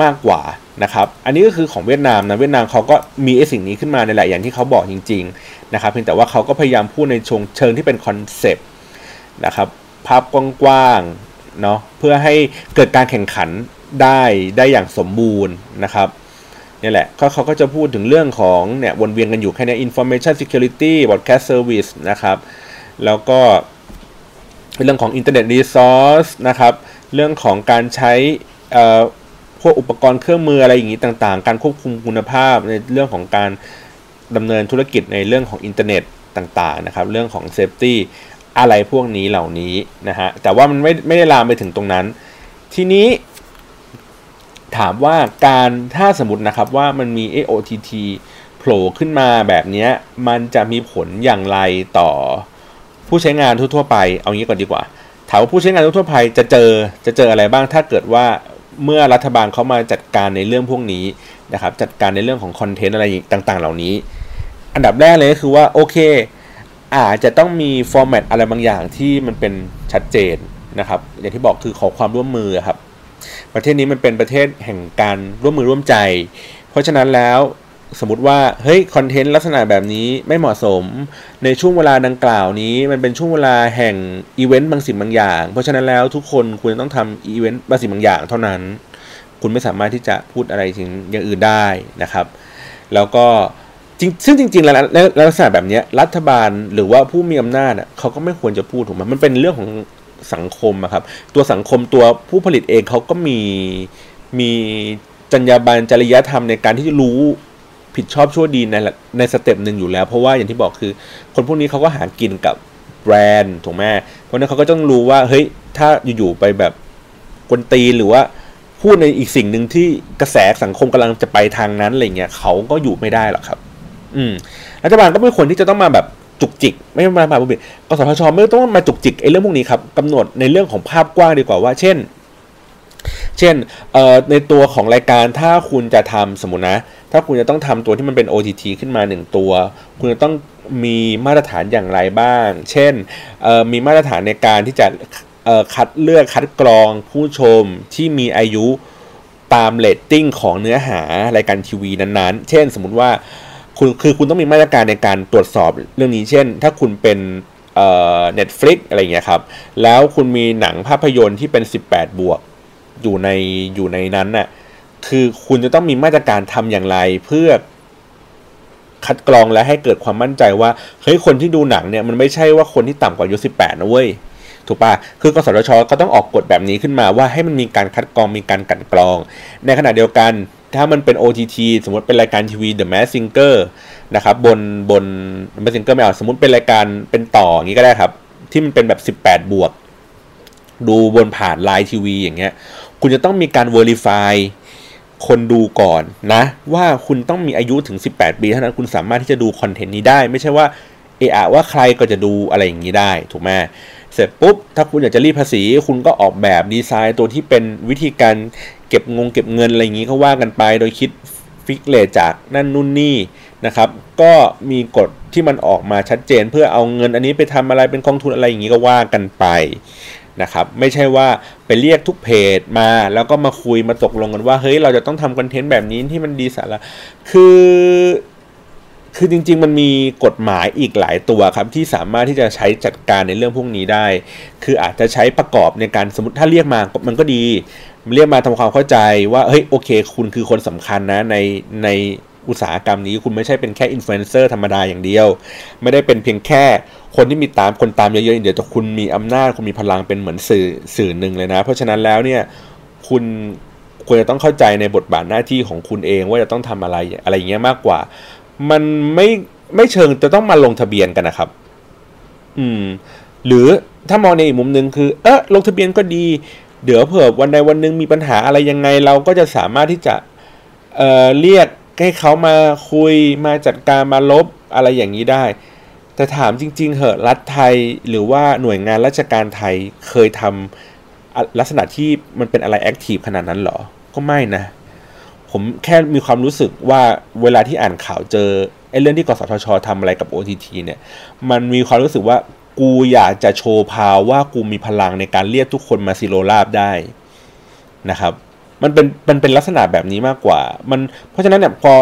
มากกว่านะครับ อันนี้ก็คือของเวียดนามนะ เวียดนามเขาก็มีไอ้สิ่งนี้ขึ้นมาในหลายอย่างที่เขาบอกจริงๆนะครับ เพียงแต่ว่าเขาก็พยายามพูดในชงเชิงที่เป็นคอนเซปต์นะครับ ภาพกว้างๆเนาะเพื่อให้เกิดการแข่งขันได้ได้อย่างสมบูรณ์นะครับนี่แหละเขาเขาก็จะพูดถึงเรื่องของเนี่ยวนเวียนกันอยู่แค่นี้ information security broadcast service นะครับ แล้วก็เรื่องของ internet resource นะครับ เรื่องของการใช้วกอุปกรณ์เครื่องมืออะไรอย่างนี้ต่างๆ การควบคุมคุณภาพในเรื่องของการ ดำเนินธุรกิจในเรื่องของอินเทอร์เน็ตต่างๆนะครับ เรื่องของเซฟตี้อะไรพวกนี้เหล่านี้นะฮะ แต่ว่ามันไม่ไม่ได้ลามไปถึงตรงนั้น ทีนี้ถามว่าการถ้าสมมตินะครับว่ามันมี AOTT โผล่ขึ้นมาแบบนี้มันจะมีผลอย่างไรต่อผู้ใช้งานทั่วๆไป เอางี้ก่อนดีกว่า ถามว่าผู้ใช้งานทั่วๆไปจะเจอจะเจออะไรบ้างถ้าเกิดว่าเมื่อรัฐบาลเขามาจัดการในเรื่องพวกนี้นะครับจัดการในเรื่องของคอนเทนต์อะไรต่างๆ เหล่านี้ อันดับแรกเลยก็คือว่าโอเค อาจจะต้องมีฟอร์แมตอะไรบางอย่างที่มันเป็นชัดเจนนะครับ อย่างที่บอกคือขอความร่วมมือครับ ประเทศนี้มันเป็นประเทศแห่งการร่วมมือร่วมใจ เพราะฉะนั้นแล้วสมมติว่าเฮ้ยคอนเทนต์ลักษณะแบบนี้ไม่เหมาะสมในช่วงเวลาดังกล่าวนี้ มันเป็นช่วงเวลาแห่งอีเวนต์บางสิ่งบางอย่าง เพราะฉะนั้นแล้วทุกคนคุณต้องทำอีเวนต์บางสิ่งบางอย่างเท่านั้น คุณไม่สามารถที่จะพูดอะไรถึงอย่างอื่นได้นะครับ แล้วก็ จริงซึ่งจริงๆ แล้วลักษณะแบบนี้รัฐบาลหรือว่าผู้มีอำนาจเขาก็ไม่ควรจะพูดถูกไหมมันเป็นเรื่องของสังคมครับ ตัวสังคมตัวผู้ผลิตเองเขาก็มีมีจรรยาบรรณจริยธรรมในการที่จะรู้ผิดชอบชั่วดีในในสเต็ปหนึ่งอยู่แล้ว เพราะว่าอย่างที่บอกคือ คนพวกนี้เขาก็หากินกับแบรนด์ถูกไหมเพราะนั้นเขาก็ต้องรู้ว่าเฮ้ยถ้าอยู่ๆไปแบบกวนตีหรือว่าพูดในอีกสิ่งหนึ่งที่กระแสสังคมกำลังจะไปทางนั้นอะไรเงี้ยเขาก็อยู่ไม่ได้หรอกครับ อืมรัฐบาลก็ไม่ควรที่จะต้องมาแบบจุกจิก ไม่มาแบบบิดกสทชไม่ต้องมาจุกจิกไอ้เรื่องพวกนี้ครับกำหนดในเรื่องของภาพกว้างดีกว่าว่า เช่น เช่นในตัวของรายการถ้าคุณจะทำสมมตินะ ถ้าคุณจะต้องทำตัวที่มันเป็น OTT ขึ้นมา 1 ตัว คุณจะต้องมีมาตรฐานอย่างไรบ้าง เช่นมีมาตรฐานในการที่จะคัดเลือกคัดกรองผู้ชมที่มีอายุตามเรตติ้งของเนื้อหารายการทีวีนั้นๆ เช่น สมมติว่า คุณคือคุณต้องมีมาตรการในการตรวจสอบเรื่องนี้เช่น ถ้าคุณเป็น Netflix อะไรเงี้ยครับ แล้วคุณมีหนังภาพยนตร์ที่เป็น 18 บวก อยู่ในอยู่ในนั้นน่ะคือคุณจะต้องมีมาตรการทำอย่างไรเพื่อคัดกรองและให้เกิดความมั่นใจว่าเฮ้ยคนที่ดูหนังเนี่ยมันไม่ใช่ว่าคนที่ต่ำกว่าอายุ18 นะเว้ยถูกปะคือกสทชก็ต้องออกกฎแบบนี้ขึ้นมาว่าให้มันมีการคัดกรองมีการกันกรอง ในขณะเดียวกัน ถ้ามันเป็น OTT สมมติเป็นรายการทีวี The Mask Singer นะครับบนบน The Mask Singer ไม่เอาสมมติเป็นรายการเป็นต่ออย่างนี้ก็ได้ครับ ที่มันเป็นแบบ 18 บวก ดูบนผ่านไลน์ทีวีอย่างเงี้ย คุณจะต้องมีการ Verify คนดูก่อนนะ ว่าคุณต้องมีอายุถึง 18 ปีเท่านั้นคุณสามารถที่จะดูคอนเทนต์นี้ได้ ไม่ใช่ว่าเออะว่าใครก็จะดูอะไรอย่างนี้ได้ถูกไหมเสร็จปุ๊บ ถ้าคุณอยากจะรีดภาษี คุณก็ออกแบบดีไซน์ตัวที่เป็นวิธีการเก็บงงเก็บเงินอะไรอย่างนี้ก็ว่ากันไป โดยคิดฟิกเลทจากนั่นนู่นนี่นะครับ ก็มีกฎที่มันออกมาชัดเจน เพื่อเอาเงินอันนี้ไปทำอะไรเป็นกองทุนอะไรอย่างนี้ก็ว่ากันไปนะครับไม่ใช่ว่าไปเรียกทุกเพจมาแล้วก็มาคุยมาตกลงกันว่าเฮ้ยเราจะต้องทำคอนเทนต์แบบนี้ที่มันดีสาระคือคือจริง ๆ มันมีกฎหมายอีกหลายตัวครับที่สามารถที่จะใช้จัดการในเรื่องพวกนี้ได้ คืออาจจะใช้ประกอบในการสมมติถ้าเรียกมามันก็ดี เรียกมาทำความเข้าใจว่าเฮ้ยโอเค คุณคือคนสำคัญนะในในอุตสาหกรรมนี้คุณไม่ใช่เป็นแค่อินฟลูเอนเซอร์ธรรมดาอย่างเดียว ไม่ได้เป็นเพียงแค่คนที่มีตามคนตามเยอะๆอย่างเดียวแต่คุณมีอำนาจคุณมีพลังเป็นเหมือนสื่อสื่อหนึ่งเลยนะ เพราะฉะนั้นแล้วเนี่ยคุณควรจะต้องเข้าใจในบทบาทหน้าที่ของคุณเองว่าจะต้องทำอะไรอะไรอย่างเงี้ยมากกว่า มันไม่ไม่เชิงจะต้องมาลงทะเบียนกันนะครับ อืม หรือถ้ามองในอีกมุมหนึ่งคือ เออลงทะเบียนก็ดี เดี๋ยวเผื่อวันใดวันหนึ่งมีปัญหาอะไรยังไงเราก็จะสามารถที่จะเเรียกให้เขามาคุยมาจัดการมาลบอะไรอย่างนี้ได้ แต่ถามจริง ๆ เหอะรัฐไทยหรือว่าหน่วยงานราชการไทยเคยทำลักษณะที่มันเป็นอะไรแอคทีฟขนาดนั้นหรอ ก็ไม่นะ ผมแค่มีความรู้สึกว่าเวลาที่อ่านข่าวเจอไอ้เรื่องที่กสทชทำอะไรกับ OTT เนี่ย มันมีความรู้สึกว่า กูอยากจะโชว์พาวว่ากูมีพลังในการเรียกทุกคนมาซิโรลาบได้นะครับ มันเป็นมันเป็นลักษณะแบบนี้มากกว่า มันเพราะฉะนั้นเนี่ยพอ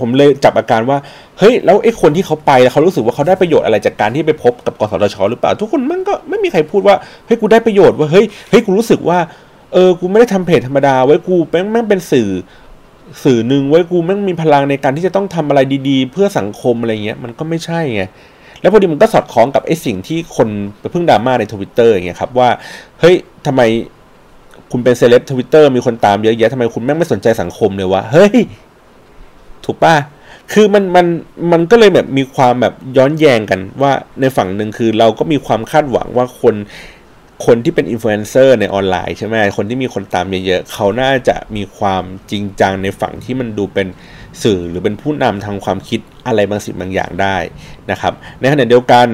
ผมเลยจับอาการว่า เฮ้ย แล้วไอ้คนที่เขาไปแล้วเขารู้สึกว่าเขาได้ประโยชน์อะไรจากการที่ไปพบกับกสทชหรือเปล่า ทุกคนมันก็ไม่มีใครพูดว่าเฮ้ยกูได้ประโยชน์ว่าเฮ้ยเฮ้ยกูรู้สึกว่าเออกูไม่ได้ทำเพจธรรมดาไว้กูแม่งแม่งเป็นสื่อสื่อหนึ่งไว้กูแม่งมีพลังในการที่จะต้องทำอะไรดี ๆ เพื่อสังคมอะไรเงี้ยมันก็ไม่ใช่ไง แล้วพอดีมันก็สอดคล้องกับไอ้สิ่งที่คนไปพึ่งดราม่าในทวิตเตอร์อย่างเงี้ยครับว่าเฮ้ยทำไมคุณเป็นเซเลบทวิตเตอร์มีคนตามเยอะแยะทำไมคุณแม่งไม่สนใจสังคมเลยวะเฮ้ย ถูกป่ะคือมันมันมันก็เลยแบบมีความแบบย้อนแย้งกันว่าในฝั่งหนึ่งคือเราก็มีความคาดหวังว่าคนคนที่เป็นอินฟลูเอนเซอร์ในออนไลน์ใช่ไหมคนที่มีคนตามเยอะๆเขาน่าจะมีความจริงจังในฝั่งที่มันดูเป็น สื่อหรือเป็นผู้นำทางความคิดอะไรบางสิ่งบางอย่างได้นะครับ ในขณะเดียวกัน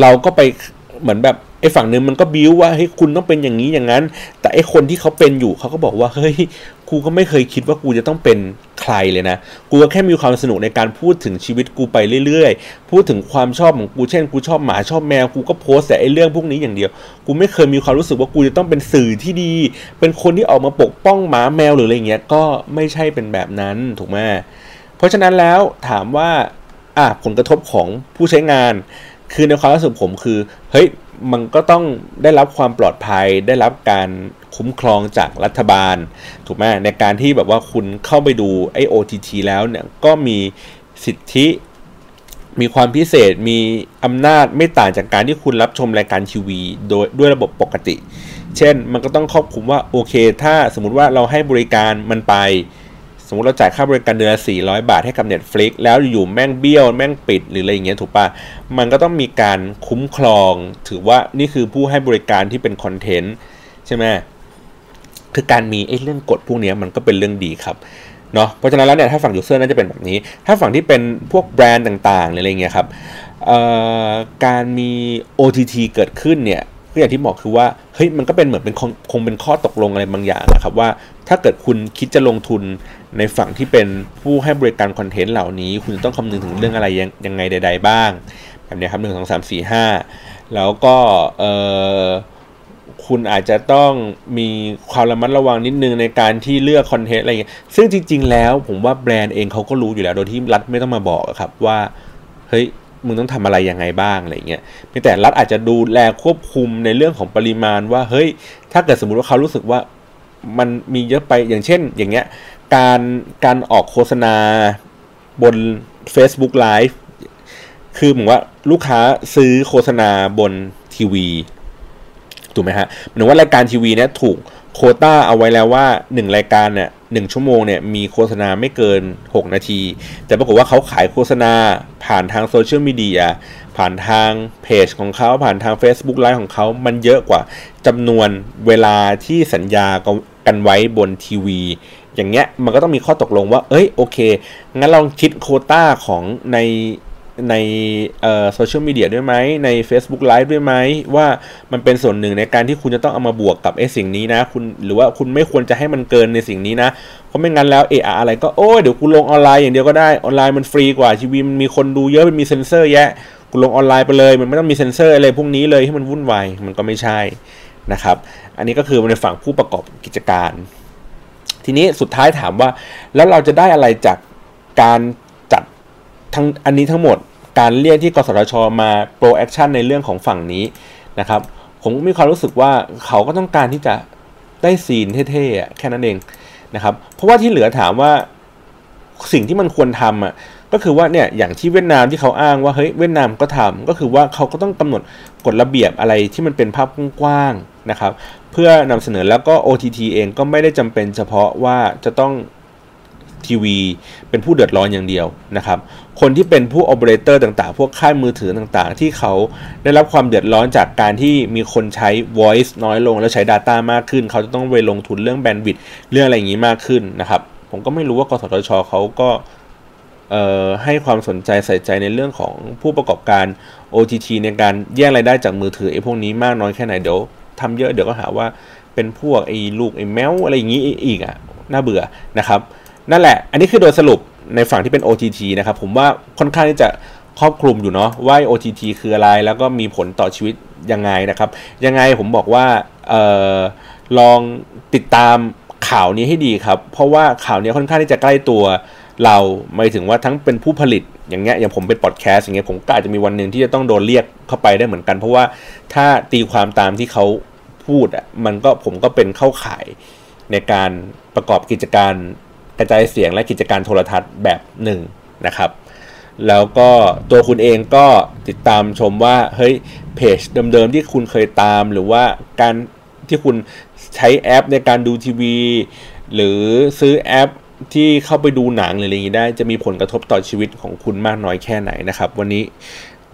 เราก็ไปเหมือนแบบ อ้ฝั่งนึงมันก็บิ้วว่าเฮ้ยคุณต้องเป็นอย่างนี้อย่างนั้น แต่ไอ้คนที่เขาเป็นอยู่เขาก็บอกว่าเฮ้ยกูก็ไม่เคยคิดว่ากูจะต้องเป็นใครเลยนะ กูก็แค่มีความสนุกในการพูดถึงชีวิตกูไปเรื่อยๆ พูดถึงความชอบของกูเช่นกูชอบหมาชอบแมวกูก็โพสแต่ไอ้เรื่องพวกนี้อย่างเดียว กูไม่เคยมีความรู้สึกว่ากูจะต้องเป็นสื่อที่ดี เป็นคนที่ออกมาปกป้องหมาแมวหรืออะไรเงี้ยก็ไม่ใช่เป็นแบบนั้นถูกไหมเพราะฉะนั้นแล้วถามว่าอะผลกระทบของผู้ใช้งาน คือในความรู้สึกผมคือเฮ้ย มันก็ต้องได้รับความปลอดภัย ได้รับการคุ้มครองจากรัฐบาล ถูกไหมในการที่แบบว่าคุณเข้าไปดูไอ OTT แล้วเนี่ยก็มีสิทธิ มีความพิเศษมีอำนาจไม่ต่างจากการที่คุณรับชมรายการทีวีโดยด้วยระบบปกติ เช่นมันก็ต้องครอบคลุมว่าโอเค ถ้าสมมติว่าเราให้บริการมันไป สมมติเราจ่ายค่าบริการเดือนละ400 บาทให้กับ Netflix แล้วอยู่ๆแม่งเบี้ยว แม่งปิดหรืออะไรอย่างเงี้ยถูกปะมันก็ต้องมีการคุ้มครอง ถือว่านี่คือผู้ให้บริการที่เป็นคอนเทนต์ใช่ไหมคือการมีไอ้เรื่องกฎพวกนี้มันก็เป็นเรื่องดีครับเนาะเพราะฉะนั้นแล้วเนี่ยถ้าฝั่ง user น่าจะเป็นแบบนี้ ถ้าฝั่งที่เป็นพวกแบรนด์ต่างๆอะไรเงี้ยครับการมี OTT เกิดขึ้นเนี่ยก็อย่างที่บอกคือว่าเฮ้ยมันก็เป็นเหมือนเป็นคงเป็นข้อตกลงอะไรบางอย่างนะครับว่าถ้าเกิดคุณคิดจะลงทุน ในฝั่งที่เป็นผู้ให้บริการคอนเทนต์เหล่านี้ คุณจะต้องคำนึงถึงเรื่องอะไรยังยังไงใด ๆ บ้างแบบนี้ครับหนึ่งสองสามสี่ห้าแล้วก็เออคุณอาจจะต้องมีความระมัดระวังนิดนึงในการที่เลือกคอนเทนต์อะไรเงี้ยซึ่งจริง ๆ แล้วผมว่าแบรนด์เองเขาก็รู้อยู่แล้วโดยที่รัฐไม่ต้องมาบอกครับว่าเฮ้ยมึงต้องทำอะไรยังไงบ้างอะไรเงี้ยเพียแต่รัฐอาจจะดูแลควบคุมในเรื่องของปริมาณว่าเฮ้ยถ้าเกิดสมมุติว่าเขารู้สึกว่ามันมีเยอะไปอย่างเช่น อย่างเงี้ย การการออกโฆษณาบน Facebook Live คือเหมือนว่าลูกค้าซื้อโฆษณาบนทีวีถูกไหมฮะหมือนว่ารายการทีวีเนี่ยถูกโคต้าเอาไว้แล้วว่า 1 รายการเนี่ยหชั่วโมงเนี่ยมีโฆษณาไม่เกิน 6 นาที แต่ปรากฏว่าเขาขายโฆษณาผ่านทางโซเชียลมีเดียผ่านทางเพจของเขาผ่านทาง Facebook ไลฟ์ของเขามันเยอะกว่าจำนวนเวลาที่สัญญากันไว้บนทีวี อย่างเงี้ยมันก็ต้องมีข้อตกลงว่า เอ้ยโอเค งั้นลองคิดโคต้าของในในโซเชียลมีเดียด้วยไหมใน Facebook Live ด้วยไหมว่ามันเป็นส่วนหนึ่งในการที่คุณจะต้องเอามาบวกกับไอ้สิ่งนี้นะคุณหรือว่าคุณไม่ควรจะให้มันเกินในสิ่งนี้นะ เพราะไม่งั้นแล้วเอออะไรก็โอ้ยเดี๋ยวกูลงออนไลน์อย่างเดียวก็ได้ออนไลน์มันฟรีกว่าทีวีมันมีคนดูเยอะมันมีเซ็นเซอร์แยะกูลงออนไลน์ไปเลย มันไม่ต้องมีเซ็นเซอร์อะไรพวกนี้เลยให้มันวุ่นวายมันก็ไม่ใช่นะครับ อันนี้ก็คือในฝั่งผู้ประกอบกิจการ ทีนี้สุดท้ายถามว่า แล้วเราจะได้อะไรจากการจัดทั้งอันนี้ทั้งหมดการเรียกที่กสทชมา pro action ในเรื่องของฝั่งนี้นะครับ ผมมีความรู้สึกว่าเขาก็ต้องการที่จะได้ซีนเท่ๆแค่นั้นเองนะครับ เพราะว่าที่เหลือถามว่าสิ่งที่มันควรทำอะ ก็คือว่าเนี่ยอย่างที่เวียดนามที่เขาอ้างว่าเฮ้ยเวียดนามก็ทำก็คือว่าเขาก็ต้องกำหนดกฎระเบียบอะไรที่มันเป็นภาพกว้างๆนะครับ เพื่อนำเสนอแล้วก็ OTT เองก็ไม่ได้จำเป็นเฉพาะว่าจะต้องทีวีเป็นผู้เดือดร้อนอย่างเดียวนะครับ คนที่เป็นผู้โอเปอเรเตอร์ต่างๆ พวกค่ายมือถือต่างๆ ที่เขาได้รับความเดือดร้อนจากการที่มีคนใช้ voice น้อยลง แล้วใช้ Data มากขึ้น เขาจะต้องไปลงทุนเรื่องแบนด์วิดต์เรื่องอะไรอย่างนี้มากขึ้นนะครับ ผมก็ไม่รู้ว่ากสทชเขาก็ ให้ความสนใจใส่ใจในเรื่องของผู้ประกอบการ OTT ในการแย่งรายได้จากมือถือไอ้พวกนี้มากน้อยแค่ไหนเดี๋ยวทำเยอะเดี๋ยวก็หาว่าเป็นพวกไอ้ลูกไอ้แมวอะไรอย่างนี้อีกอะน่าเบื่อนะครับ นั่นแหละ อันนี้คือโดยสรุปในฝั่งที่เป็น OTT นะครับผมว่าค่อนข้างที่จะครอบคลุมอยู่เนาะว่า OTT คืออะไรแล้วก็มีผลต่อชีวิตยังไงนะครับ ยังไงผมบอกว่าออลองติดตามข่าวนี้ให้ดีครับ เพราะว่าข่าวนี้ค่อนข้างที่จะใกล้ตัว เราหมายถึงว่าทั้งเป็นผู้ผลิตอย่างเงี้ยอย่างผมเป็นพอดแคสต์อย่างเงี้ยผมก็อาจจะมีวันหนึ่งที่จะต้องโดนเรียกเข้าไปได้เหมือนกัน เพราะว่าถ้าตีความตามที่เขาพูดอะมันก็ผมก็เป็นเข้าข่ายในการประกอบกิจการกระจายเสียงและกิจการโทรทัศน์แบบหนึ่งนะครับ แล้วก็ตัวคุณเองก็ติดตามชมว่าเฮ้ยเพจเดิมๆที่คุณเคยตามหรือว่าการที่คุณใช้แอปในการดูทีวี หรือซื้อแอป ที่เข้าไปดูหนังหรืออะไรอย่างนี้ได้ จะมีผลกระทบต่อชีวิตของคุณมากน้อยแค่ไหนนะครับ วันนี้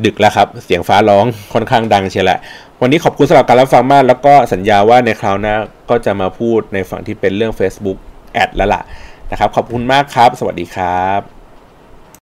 ดึกแล้วครับ เสียงฟ้าร้องค่อนข้างดังเชียแหละ วันนี้ขอบคุณสำหรับการรับฟังมาก แล้วก็สัญญาว่าในคราวหน้าก็จะมาพูดในฝั่งที่เป็นเรื่อง Facebook แอดแล้วล่ะนะครับ ขอบคุณมากครับ สวัสดีครับ